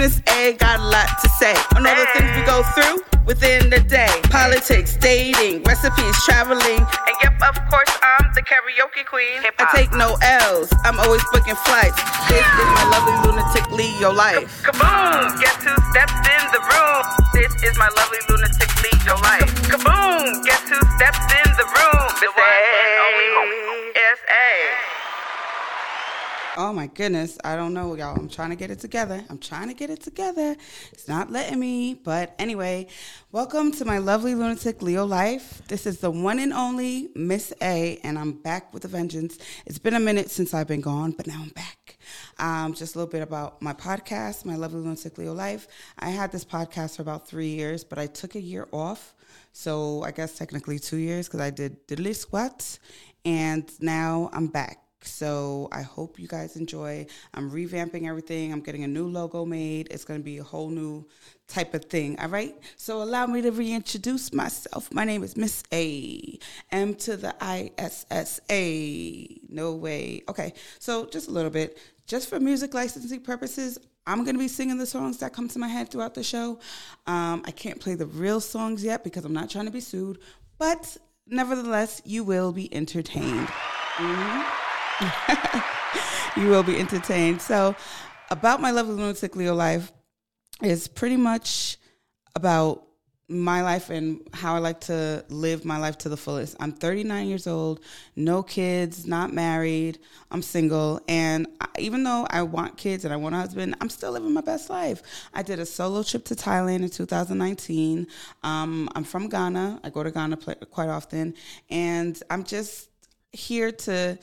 Miss A, got a lot to say on all the things we go through within the day. Politics, dating, recipes, traveling, and yep, of course, I'm the karaoke queen. I take no L's, I'm always booking flights. This is my lovely lunatic Leo life. Kaboom! Guess who stepped in the room? This is my lovely lunatic Leo life. Kaboom! Guess who stepped in the room? The one and only S.A. Oh my goodness. I don't know, y'all. I'm trying to get it together. I'm trying to get it together. It's not letting me. But anyway, welcome to my lovely lunatic Leo life. This is the one and only Miss A, and I'm back with a vengeance. It's been a minute since I've been gone, but now I'm back. Um, just a little bit about my podcast, my lovely lunatic Leo life. I had this podcast for about three years, but I took a year off. So I guess technically two years because I did diddly squats, and now I'm back. So I hope you guys enjoy. I'm revamping everything. I'm getting a new logo made. It's going to be a whole new type of thing. All right. So allow me to reintroduce myself. My name is Miss A. M to the I S S A. No way. Okay. So just a little bit. Just for music licensing purposes, I'm going to be singing the songs that come to my head throughout the show. Um, I can't play the real songs yet because I'm not trying to be sued, but nevertheless, you will be entertained. Mm-hmm. you will be entertained. So, about my lovely lunatic Leo life is pretty much about my life and how I like to live my life to the fullest. I'm 39 years old, no kids, not married, I'm single. And even though I want kids and I want a husband, I'm still living my best life. I did a solo trip to Thailand in 2019. Um, I'm from Ghana, I go to Ghana quite often. And I'm just here to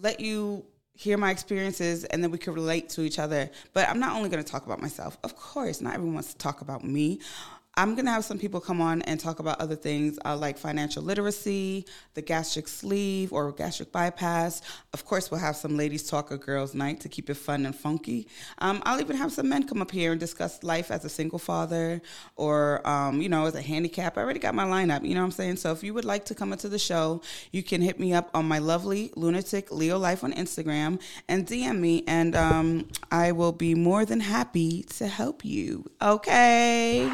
let you hear my experiences and then we can relate to each other. But I'm not only going to talk about myself. Of course, not everyone wants to talk about me. I'm going to have some people come on and talk about other things uh, like financial literacy, the gastric sleeve or gastric bypass. Of course, we'll have some ladies talk a girls' night to keep it fun and funky. Um, I'll even have some men come up here and discuss life as a single father or, um, you know, as a handicap. I already got my lineup, you know what I'm saying? So if you would like to come into the show, you can hit me up on my lovely lunatic Leo Life on Instagram and DM me, and um, I will be more than happy to help you. Okay.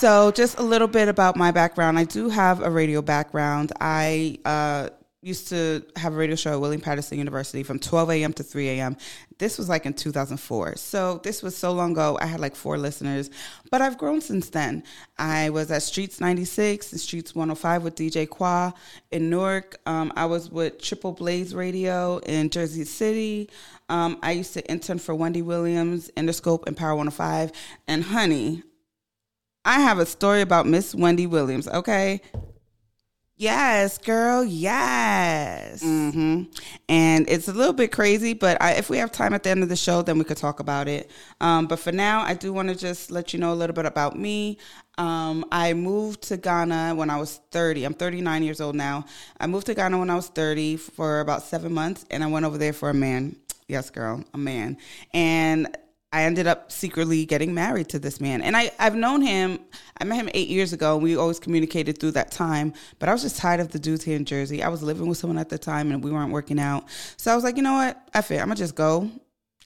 So, just a little bit about my background. I do have a radio background. I uh, used to have a radio show at William Paterson University from 12 a.m. to 3 a.m. This was like in 2004. So this was so long ago. I had like four listeners, but I've grown since then. I was at Streets 96 and Streets 105 with DJ Qua in Newark. Um, I was with Triple Blaze Radio in Jersey City. Um, I used to intern for Wendy Williams, Interscope, and Power 105. And honey, I have a story about Miss Wendy Williams, okay? Yes, girl, yes. Mm-hmm. And it's a little bit crazy, but I, if we have time at the end of the show, then we could talk about it. Um, but for now, I do want to just let you know a little bit about me. Um, I moved to Ghana when I was 30. I'm 39 years old now. I moved to Ghana when I was 30 for about seven months, and I went over there for a man. Yes, girl, a man. And I ended up secretly getting married to this man. And I, I've known him, I met him eight years ago, and we always communicated through that time. But I was just tired of the dudes here in Jersey. I was living with someone at the time and we weren't working out. So I was like, you know what? I fit. I'm going to just go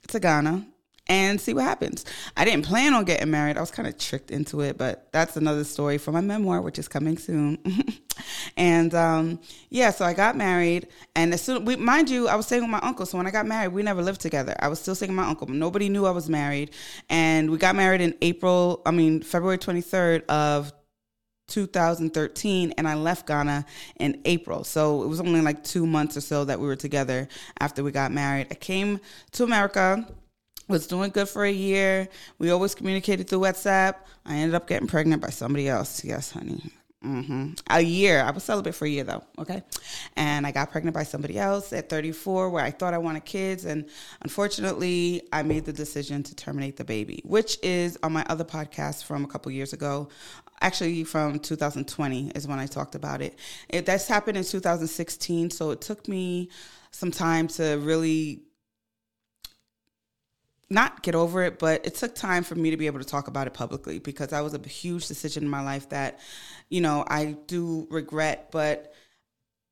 to Ghana and see what happens. I didn't plan on getting married. I was kind of tricked into it, but that's another story for my memoir, which is coming soon. and um, yeah, so I got married, and as soon, we, mind you, I was staying with my uncle. So when I got married, we never lived together. I was still staying with my uncle. Nobody knew I was married, and we got married in April. I mean, February twenty third of 2013 and I left Ghana in April. So it was only like 2 months or so that we were together after we got married. I came to America was doing good for a year. We always communicated through WhatsApp. I ended up getting pregnant by somebody else. Yes, honey. Mm-hmm. A year. I was celibate for a year though. Okay. And I got pregnant by somebody else at 34 where I thought I wanted kids. And unfortunately, I made the decision to terminate the baby, which is on my other podcast from a couple years ago. Actually, from 2020 is when I talked about it. it. That's happened in 2016. So it took me some time to really not get over it, but it took time for me to be able to talk about it publicly because that was a huge decision in my life that, you know, I do regret, but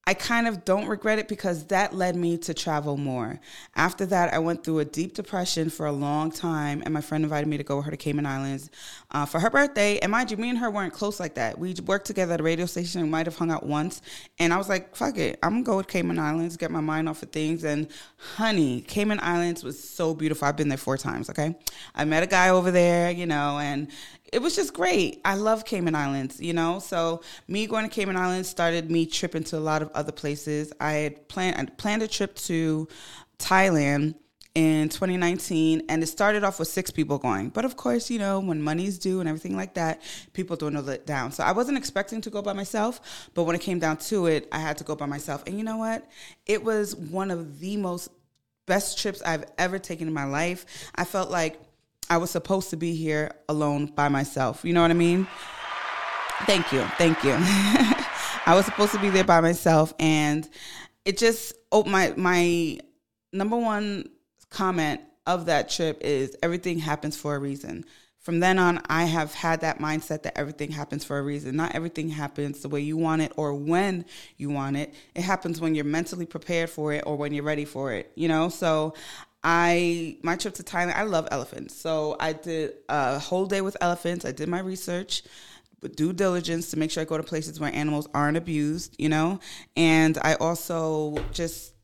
I kind of don't regret it because that led me to travel more. After that, I went through a deep depression for a long time, and my friend invited me to go with her to Cayman Islands uh, for her birthday. And mind you, me and her weren't close like that. We worked together at a radio station. We might have hung out once, and I was like, "Fuck it, I'm gonna go with Cayman Islands, get my mind off of things." And honey, Cayman Islands was so beautiful. I've been there four times. Okay, I met a guy over there, you know, and it was just great. I love Cayman Islands, you know. So me going to Cayman Islands started me tripping to a lot of other places. I had planned planned a trip to Thailand in 2019 and it started off with six people going but of course you know when money's due and everything like that people dwindle it down so i wasn't expecting to go by myself but when it came down to it i had to go by myself and you know what it was one of the most best trips i've ever taken in my life i felt like I was supposed to be here alone by myself. You know what I mean? Thank you. Thank you. I was supposed to be there by myself and it just oh my my number one comment of that trip is everything happens for a reason. From then on, I have had that mindset that everything happens for a reason. Not everything happens the way you want it or when you want it. It happens when you're mentally prepared for it or when you're ready for it, you know? So I my trip to Thailand, I love elephants. So I did a whole day with elephants. I did my research with due diligence to make sure I go to places where animals aren't abused, you know? And I also just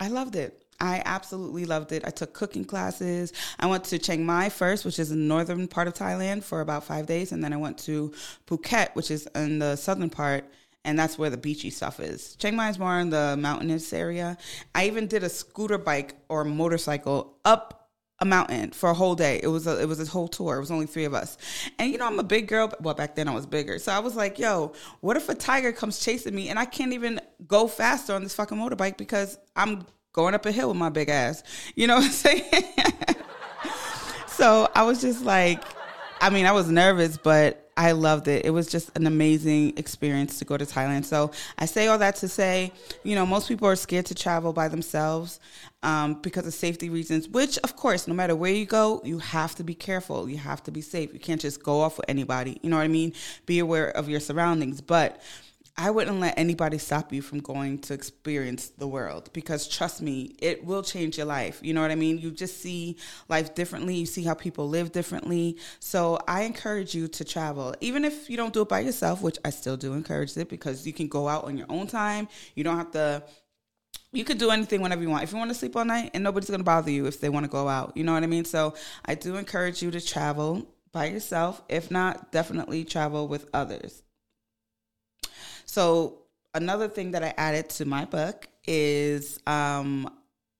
I loved it. I absolutely loved it. I took cooking classes. I went to Chiang Mai first, which is in the northern part of Thailand, for about five days. And then I went to Phuket, which is in the southern part and that's where the beachy stuff is. Chiang Mai is more in the mountainous area. I even did a scooter bike or motorcycle up a mountain for a whole day. It was a it was a whole tour. It was only three of us, and you know I'm a big girl. Well, back then I was bigger, so I was like, "Yo, what if a tiger comes chasing me and I can't even go faster on this fucking motorbike because I'm going up a hill with my big ass?" You know what I'm saying? so I was just like, I mean, I was nervous, but I loved it. It was just an amazing experience to go to Thailand. So I say all that to say, you know, most people are scared to travel by themselves um, because of safety reasons, which, of course, no matter where you go, you have to be careful. You have to be safe. You can't just go off with anybody. You know what I mean? Be aware of your surroundings. But I wouldn't let anybody stop you from going to experience the world because trust me, it will change your life. You know what I mean? You just see life differently, you see how people live differently. So I encourage you to travel, even if you don't do it by yourself, which I still do encourage it because you can go out on your own time. You don't have to you could do anything whenever you want. If you want to sleep all night and nobody's going to bother you if they want to go out. You know what I mean? So I do encourage you to travel by yourself. If not, definitely travel with others. So another thing that I added to my book is um,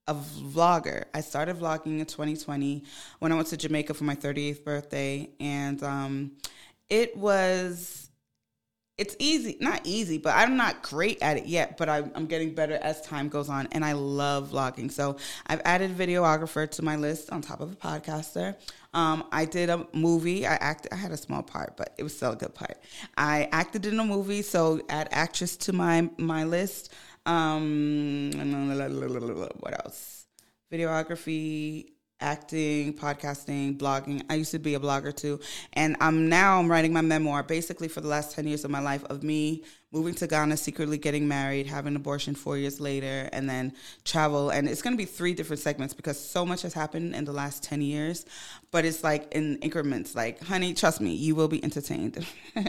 a vlogger. I started vlogging in 2020 when I went to Jamaica for my 38th birthday, and um, it was it's easy not easy but i'm not great at it yet but I'm, I'm, getting better as time goes on and i love vlogging so i've added videographer to my list on top of a podcaster um, i did a movie i acted i had a small part but it was still a good part i acted in a movie so add actress to my my list um, what else videography acting, podcasting, blogging. I used to be a blogger too. And I'm now I'm writing my memoir basically for the last 10 years of my life of me moving to Ghana, secretly getting married, having an abortion 4 years later and then travel and it's going to be three different segments because so much has happened in the last 10 years, but it's like in increments like honey, trust me, you will be entertained.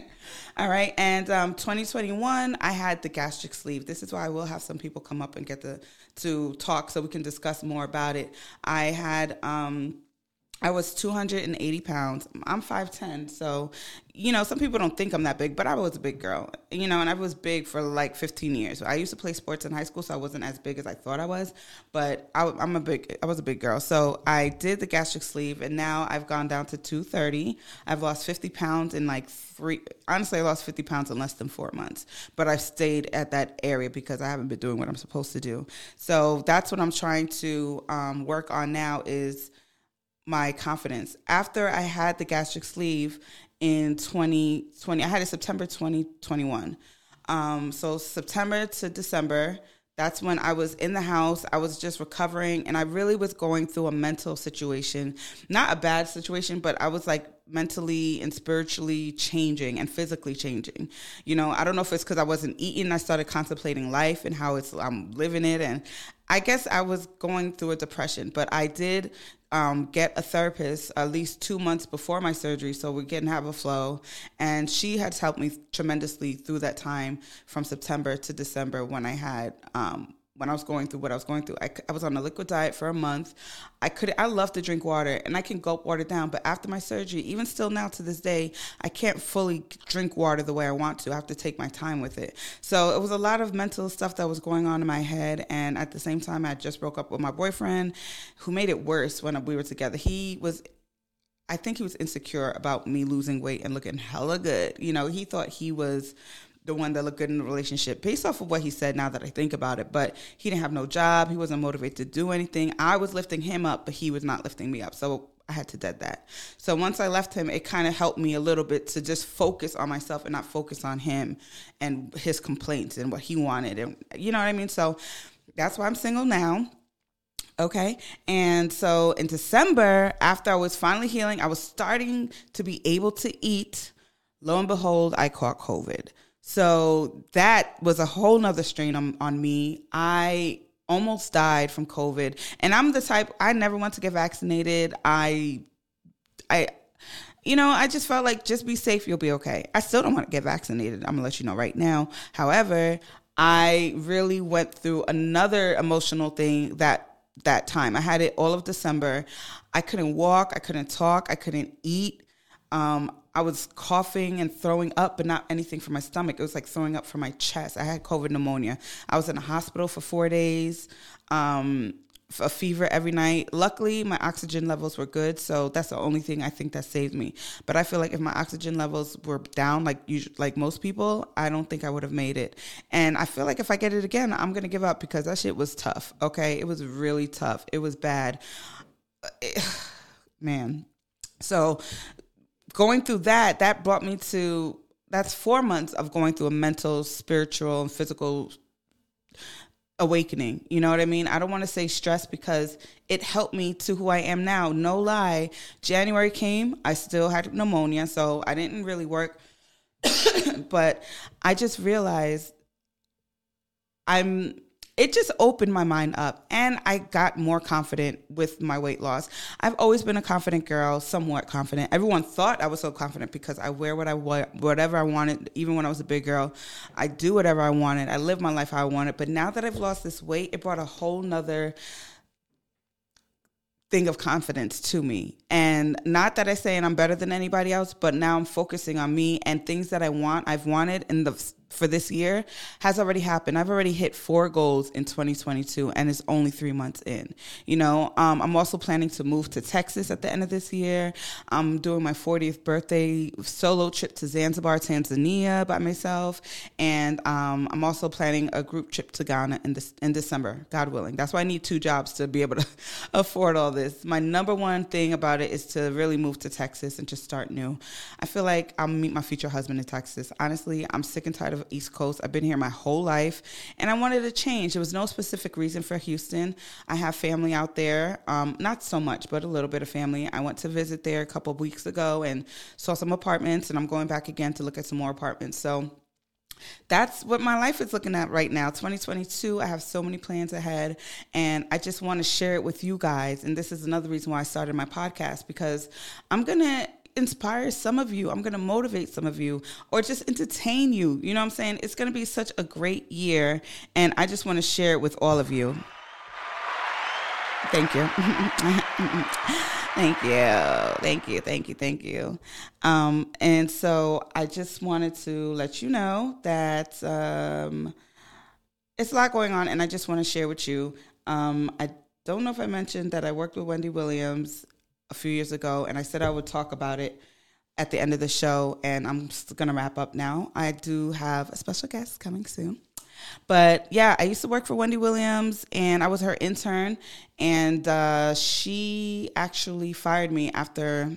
All right. And um, 2021, I had the gastric sleeve. This is why I will have some people come up and get the to talk so we can discuss more about it. I had um, I was 280 pounds. I'm 5'10. So, you know, some people don't think I'm that big, but I was a big girl, you know, and I was big for like 15 years. I used to play sports in high school, so I wasn't as big as I thought I was, but I, am a big, I was a big girl. So I did the gastric sleeve and now I've gone down to 230. I've lost 50 pounds in like three, honestly, I lost 50 pounds in less than four months, but I've stayed at that area because I haven't been doing what I'm supposed to do. So that's what I'm trying to um, work on now is my confidence. After I had the gastric sleeve in 2020, I had it September 2021. Um, so September to December, that's when I was in the house. I was just recovering and I really was going through a mental situation. Not a bad situation, but I was like mentally and spiritually changing and physically changing. You know, I don't know if it's because I wasn't eating. I started contemplating life and how it's I'm living it, and I guess I was going through a depression. But I did um, get a therapist at least two months before my surgery, so we can have a flow. And she has helped me tremendously through that time from September to December when I had um, when I was going through what I was going through. I, I was on a liquid diet for a month. I could I love to drink water and I can gulp water down, but after my surgery, even still now to this day, I can't fully drink water the way I want to. I have to take my time with it. So it was a lot of mental stuff that was going on in my head and at the same time I just broke up with my boyfriend who made it worse when we were together. He was I think he was insecure about me losing weight and looking hella good. You know, he thought he was the one that looked good in the relationship based off of what he said now that I think about it. But he didn't have no job. He wasn't motivated to do anything. I was lifting him up, but he was not lifting me up. So I had to dead that. So once I left him, it kind of helped me a little bit to just focus on myself and not focus on him and his complaints and what he wanted. And you know what I mean? So that's why I'm single now. Okay. And so in December, after I was finally healing, I was starting to be able to eat. Lo and behold, I caught COVID. So that was a whole nother strain on, on me. I almost died from COVID. And I'm the type I never want to get vaccinated. I I you know, I just felt like just be safe, you'll be okay. I still don't want to get vaccinated. I'm gonna let you know right now. However, I really went through another emotional thing that that time. I had it all of December. I couldn't walk, I couldn't talk, I couldn't eat. Um, I was coughing and throwing up, but not anything from my stomach. It was like throwing up from my chest. I had COVID pneumonia. I was in a hospital for four days, um, a fever every night. Luckily, my oxygen levels were good, so that's the only thing I think that saved me. But I feel like if my oxygen levels were down, like like most people, I don't think I would have made it. And I feel like if I get it again, I'm gonna give up because that shit was tough. Okay, it was really tough. It was bad, man. So going through that, that brought me to that's four months of going through a mental, spiritual, and physical awakening. You know what I mean? I don't want to say stress because it helped me to who I am now. No lie. January came, I still had pneumonia, so I didn't really work. but I just realized I'm it just opened my mind up and I got more confident with my weight loss. I've always been a confident girl, somewhat confident. Everyone thought I was so confident because I wear what I want, whatever I wanted, even when I was a big girl. I do whatever I wanted. I live my life how I wanted. But now that I've lost this weight, it brought a whole nother thing of confidence to me. And not that I say and I'm better than anybody else, but now I'm focusing on me and things that I want, I've wanted in the for this year has already happened. I've already hit four goals in 2022 and it's only three months in. You know, um, I'm also planning to move to Texas at the end of this year. I'm doing my 40th birthday solo trip to Zanzibar, Tanzania by myself. And um, I'm also planning a group trip to Ghana in, this, in December, God willing. That's why I need two jobs to be able to afford all this. My number one thing about it is to really move to Texas and just start new. I feel like I'll meet my future husband in Texas. Honestly, I'm sick and tired of East Coast. I've been here my whole life and I wanted to change. There was no specific reason for Houston. I have family out there, um, not so much, but a little bit of family. I went to visit there a couple of weeks ago and saw some apartments, and I'm going back again to look at some more apartments. So, that's what my life is looking at right now 2022 i have so many plans ahead and i just want to share it with you guys and this is another reason why i started my podcast because i'm gonna inspire some of you. I'm going to motivate some of you or just entertain you. You know what I'm saying? It's going to be such a great year. And I just want to share it with all of you. Thank you. thank you. Thank you. Thank you. Thank you. Um, and so I just wanted to let you know that um, it's a lot going on, and I just want to share with you. Um, I don't know if I mentioned that I worked with Wendy Williams a few years ago, and I said I would talk about it at the end of the show, and I'm just gonna wrap up now. I do have a special guest coming soon. But yeah, I used to work for Wendy Williams and I was her intern. And uh, she actually fired me after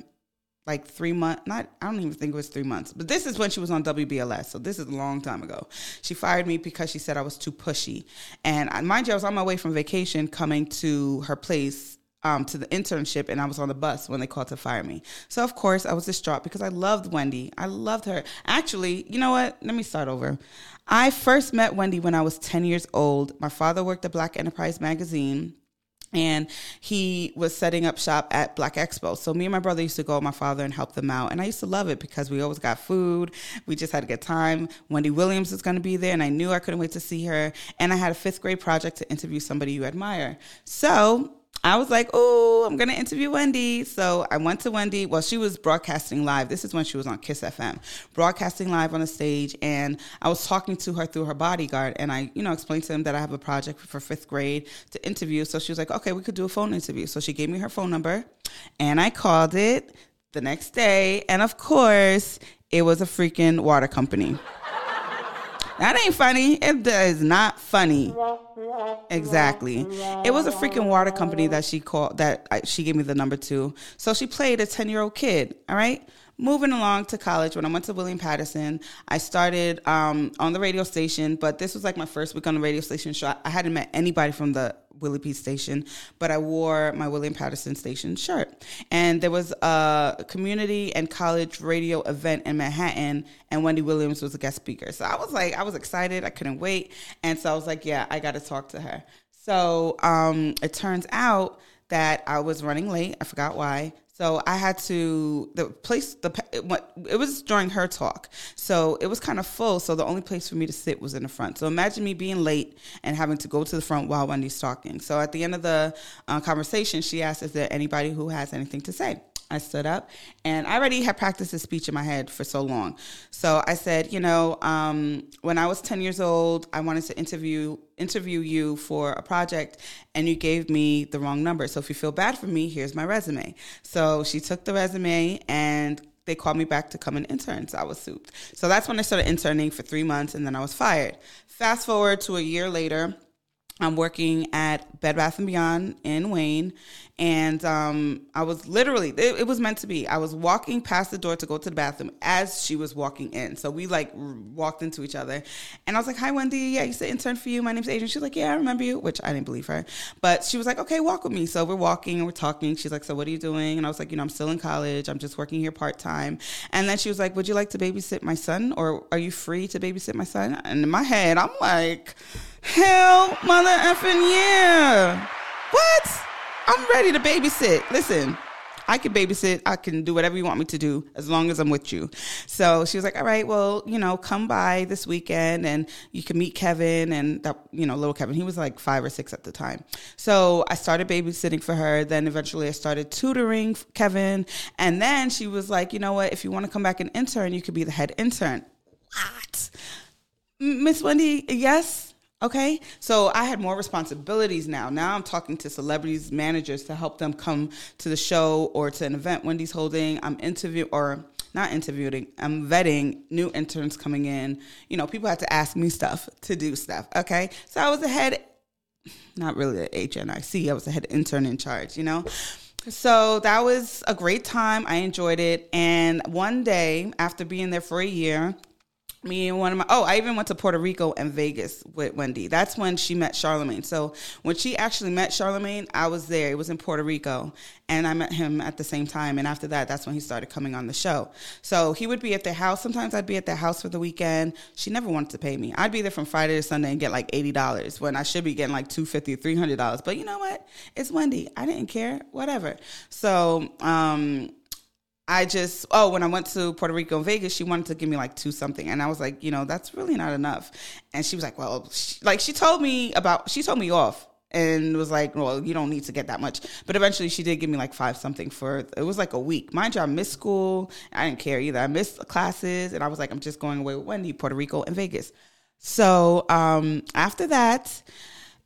like three months. Not, I don't even think it was three months, but this is when she was on WBLS. So this is a long time ago. She fired me because she said I was too pushy. And mind you, I was on my way from vacation coming to her place um, to the internship and I was on the bus when they called to fire me. So of course I was distraught because I loved Wendy. I loved her. Actually, you know what? Let me start over. I first met Wendy when I was 10 years old. My father worked at Black Enterprise magazine and he was setting up shop at Black Expo. So me and my brother used to go with my father and help them out. And I used to love it because we always got food. We just had a good time. Wendy Williams was going to be there and I knew I couldn't wait to see her. And I had a fifth grade project to interview somebody you admire. So I was like, oh, I'm going to interview Wendy. So I went to Wendy. Well, she was broadcasting live. This is when she was on Kiss FM, broadcasting live on the stage. And I was talking to her through her bodyguard. And I, you know, explained to him that I have a project for fifth grade to interview. So she was like, okay, we could do a phone interview. So she gave me her phone number and I called it the next day. And of course, it was a freaking water company. That ain't funny. It is not funny. Exactly. It was a freaking water company that she called that I, she gave me the number to. So she played a 10 year old kid. All right moving along to college, when I went to William Paterson, I started um, on the radio station, but this was like my first week on the radio station. So I hadn't met anybody from the Willie P station, but I wore my William Paterson station shirt. And there was a community and college radio event in Manhattan, and Wendy Williams was a guest speaker. So I was like, I was excited. I couldn't wait. And so I was like, yeah, I got to talk to her. So um, it turns out that I was running late. I forgot why. So I had to the place the it was during her talk, so it was kind of full. So the only place for me to sit was in the front. So imagine me being late and having to go to the front while Wendy's talking. So at the end of the uh, conversation, she asked, "Is there anybody who has anything to say?" I stood up and I already had practiced this speech in my head for so long. So I said, you know, um, when I was 10 years old, I wanted to interview interview you for a project and you gave me the wrong number. So if you feel bad for me, here's my resume. So she took the resume and they called me back to come and intern. So I was souped. So that's when I started interning for three months and then I was fired. Fast forward to a year later, I'm working at Bed Bath and Beyond in Wayne, and um, I was literally it, it, was meant to be. I was walking past the door to go to the bathroom as she was walking in, so we like walked into each other, and I was like, "Hi, Wendy. Yeah, used to intern for you. My name's Adrian." She's like, "Yeah, I remember you," which I didn't believe her, but she was like, "Okay, walk with me." So we're walking and we're talking. She's like, "So what are you doing?" And I was like, "You know, I'm still in college. I'm just working here part time." And then she was like, "Would you like to babysit my son, or are you free to babysit my son?" And in my head, I'm like Hell, mother effing yeah. What? I'm ready to babysit. Listen, I can babysit. I can do whatever you want me to do as long as I'm with you. So she was like, all right, well, you know, come by this weekend and you can meet Kevin and that, you know, little Kevin. He was like five or six at the time. So I started babysitting for her. Then eventually I started tutoring Kevin. And then she was like, you know what? If you want to come back and intern, you could be the head intern. What? Miss Wendy, yes Okay, so I had more responsibilities now. Now I'm talking to celebrities, managers to help them come to the show or to an event Wendy's holding. I'm interviewing or not interviewing, I'm vetting new interns coming in. You know, people had to ask me stuff to do stuff. Okay, so I was the head, not really the HNIC, I was the head intern in charge, you know? So that was a great time. I enjoyed it. And one day, after being there for a year, me and one of my oh i even went to puerto rico and vegas with wendy. That's when she met charlemagne so when she actually met charlemagne i was there. It was in puerto rico and i met him at the same time. And after that that's when he started coming on the show. So he would be at their house. Sometimes i'd be at their house for the weekend. She never wanted to pay me. I'd be there from friday to sunday and get like $80 when i should be getting like $250 or $300 but you know what? It's wendy. I didn't care. Whatever. So um I just oh when I went to Puerto Rico and Vegas, she wanted to give me like two something, and I was like, you know, that's really not enough. And she was like, well, she, like she told me about she told me off and was like, well, you don't need to get that much. But eventually, she did give me like five something for it was like a week. Mind you, I missed school. I didn't care either. I missed classes, and I was like, I'm just going away with Wendy, Puerto Rico and Vegas. So um, after that,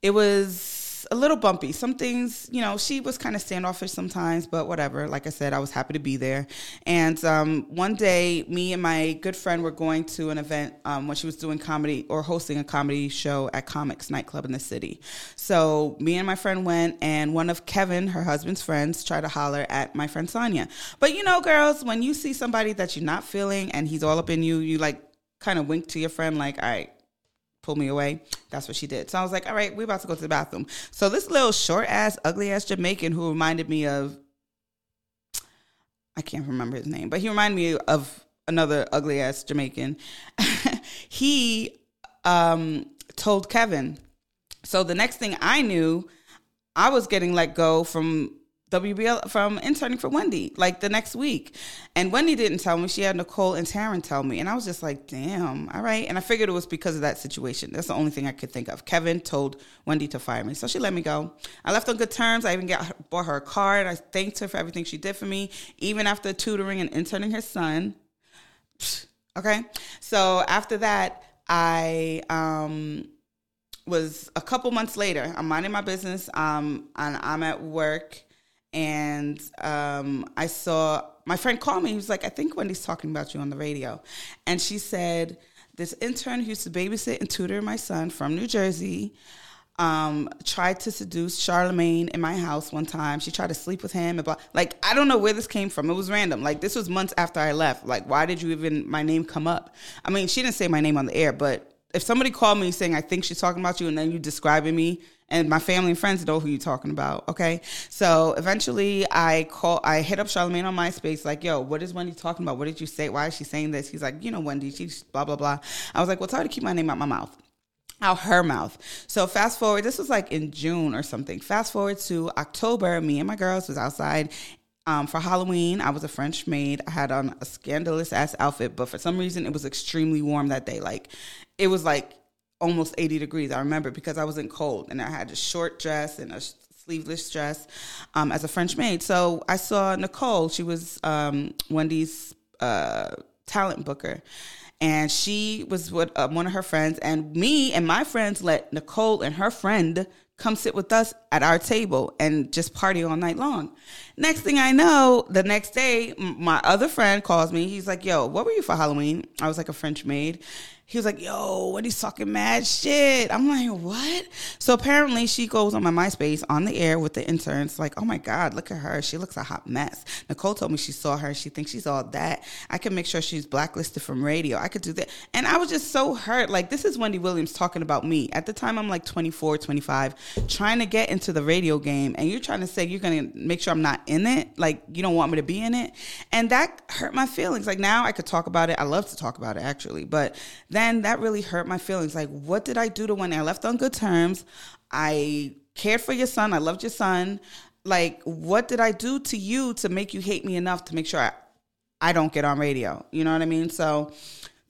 it was a little bumpy. Some things, you know, she was kind of standoffish sometimes, but whatever. Like I said, I was happy to be there. And um, one day, me and my good friend were going to an event um, when she was doing comedy or hosting a comedy show at Comics nightclub in the city. So me and my friend went, and one of Kevin, her husband's friends, tried to holler at my friend Sonia. But you know, girls, when you see somebody that you're not feeling and he's all up in you, you like kind of wink to your friend, like, all right, pull me away. That's what she did. So I was like, all right, we're about to go to the bathroom. So this little short ass, ugly ass Jamaican who reminded me of, I can't remember his name, but he reminded me of another ugly ass Jamaican. he um, told Kevin. So the next thing I knew, I was getting let go from WBL from interning for Wendy like the next week. And Wendy didn't tell me. She had Nicole and Taryn tell me. And I was just like, damn, all right. And I figured it was because of that situation. That's the only thing I could think of. Kevin told Wendy to fire me. So she let me go. I left on good terms. I even got bought her a card. I thanked her for everything she did for me, even after tutoring and interning her son. Okay. So after that, I um was a couple months later. I'm minding my business. Um, and I'm at work and um, I saw my friend call me. He was like, I think Wendy's talking about you on the radio. And she said, This intern who used to babysit and tutor my son from New Jersey um, tried to seduce Charlemagne in my house one time. She tried to sleep with him. About, like, I don't know where this came from. It was random. Like, this was months after I left. Like, why did you even, my name come up? I mean, she didn't say my name on the air, but if somebody called me saying, I think she's talking about you, and then you describing me and my family and friends know who you're talking about. Okay, so eventually I call, I hit up Charlemagne on MySpace, like, yo, what is Wendy talking about? What did you say? Why is she saying this? He's like, you know, Wendy, she's blah blah blah. I was like, well, tell her to keep my name out my mouth out her mouth. So fast forward, this was like in June or something. Fast forward to October, me and my girls was outside um, for Halloween. I was a French maid. I had on a scandalous ass outfit, but for some reason it was extremely warm that day. Like it was like almost 80 degrees. I remember because I wasn't cold and I had a short dress and a sleeveless dress um, as a French maid. So I saw Nicole. She was um, Wendy's uh, talent booker. And she was with uh, one of her friends, and me and my friends let Nicole and her friend come sit with us at our table and just party all night long. Next thing I know, the next day, my other friend calls me. He's like, Yo, what were you for Halloween? I was like a French maid he was like, yo, what he's talking mad shit. I'm like, what? So apparently she goes on my MySpace on the air with the interns, like, oh my God, look at her. She looks a hot mess. Nicole told me she saw her. She thinks she's all that. I can make sure she's blacklisted from radio. I could do that. And I was just so hurt. Like, this is Wendy Williams talking about me. At the time, I'm like 24, 25, trying to get into the radio game. And you're trying to say you're going to make sure I'm not in it. Like, you don't want me to be in it. And that hurt my feelings. Like, now I could talk about it. I love to talk about it, actually. But then that really hurt my feelings. Like, what did I do to when I left on good terms? I cared for your son. I loved your son. Like, what did I do to you to make you hate me enough to make sure I, I don't get on radio? You know what I mean? So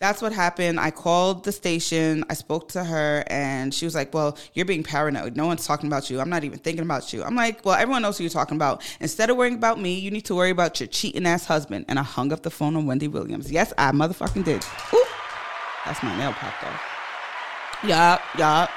that's what happened. I called the station. I spoke to her, and she was like, Well, you're being paranoid. No one's talking about you. I'm not even thinking about you. I'm like, Well, everyone knows who you're talking about. Instead of worrying about me, you need to worry about your cheating ass husband. And I hung up the phone on Wendy Williams. Yes, I motherfucking did. Ooh. That's my nail popped off. Yup, yup,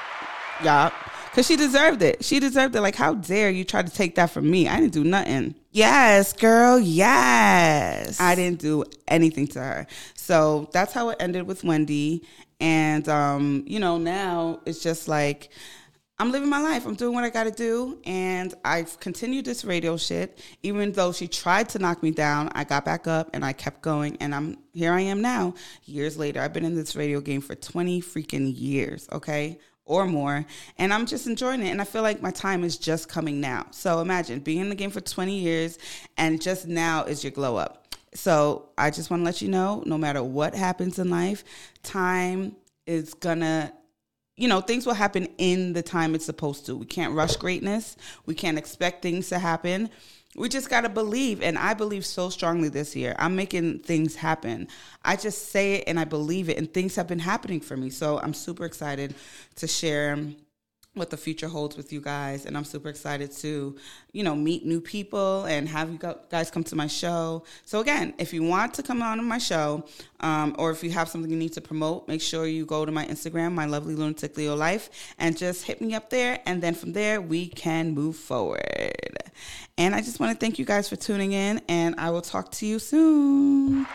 yup. Cause she deserved it. She deserved it. Like, how dare you try to take that from me? I didn't do nothing. Yes, girl. Yes. I didn't do anything to her. So that's how it ended with Wendy. And um, you know, now it's just like I'm living my life. I'm doing what I got to do. And I've continued this radio shit. Even though she tried to knock me down, I got back up and I kept going. And I'm here I am now, years later. I've been in this radio game for 20 freaking years, okay? Or more. And I'm just enjoying it. And I feel like my time is just coming now. So imagine being in the game for 20 years and just now is your glow up. So I just want to let you know no matter what happens in life, time is gonna you know, things will happen in the time it's supposed to. We can't rush greatness. We can't expect things to happen. We just got to believe. And I believe so strongly this year. I'm making things happen. I just say it and I believe it. And things have been happening for me. So I'm super excited to share what the future holds with you guys and i'm super excited to you know meet new people and have you guys come to my show. So again if you want to come on my show um, or if you have something you need to promote make sure you go to my instagram my lovely lunatic leo life and just hit me up there and then from there we can move forward. And i just want to thank you guys for tuning in and i will talk to you soon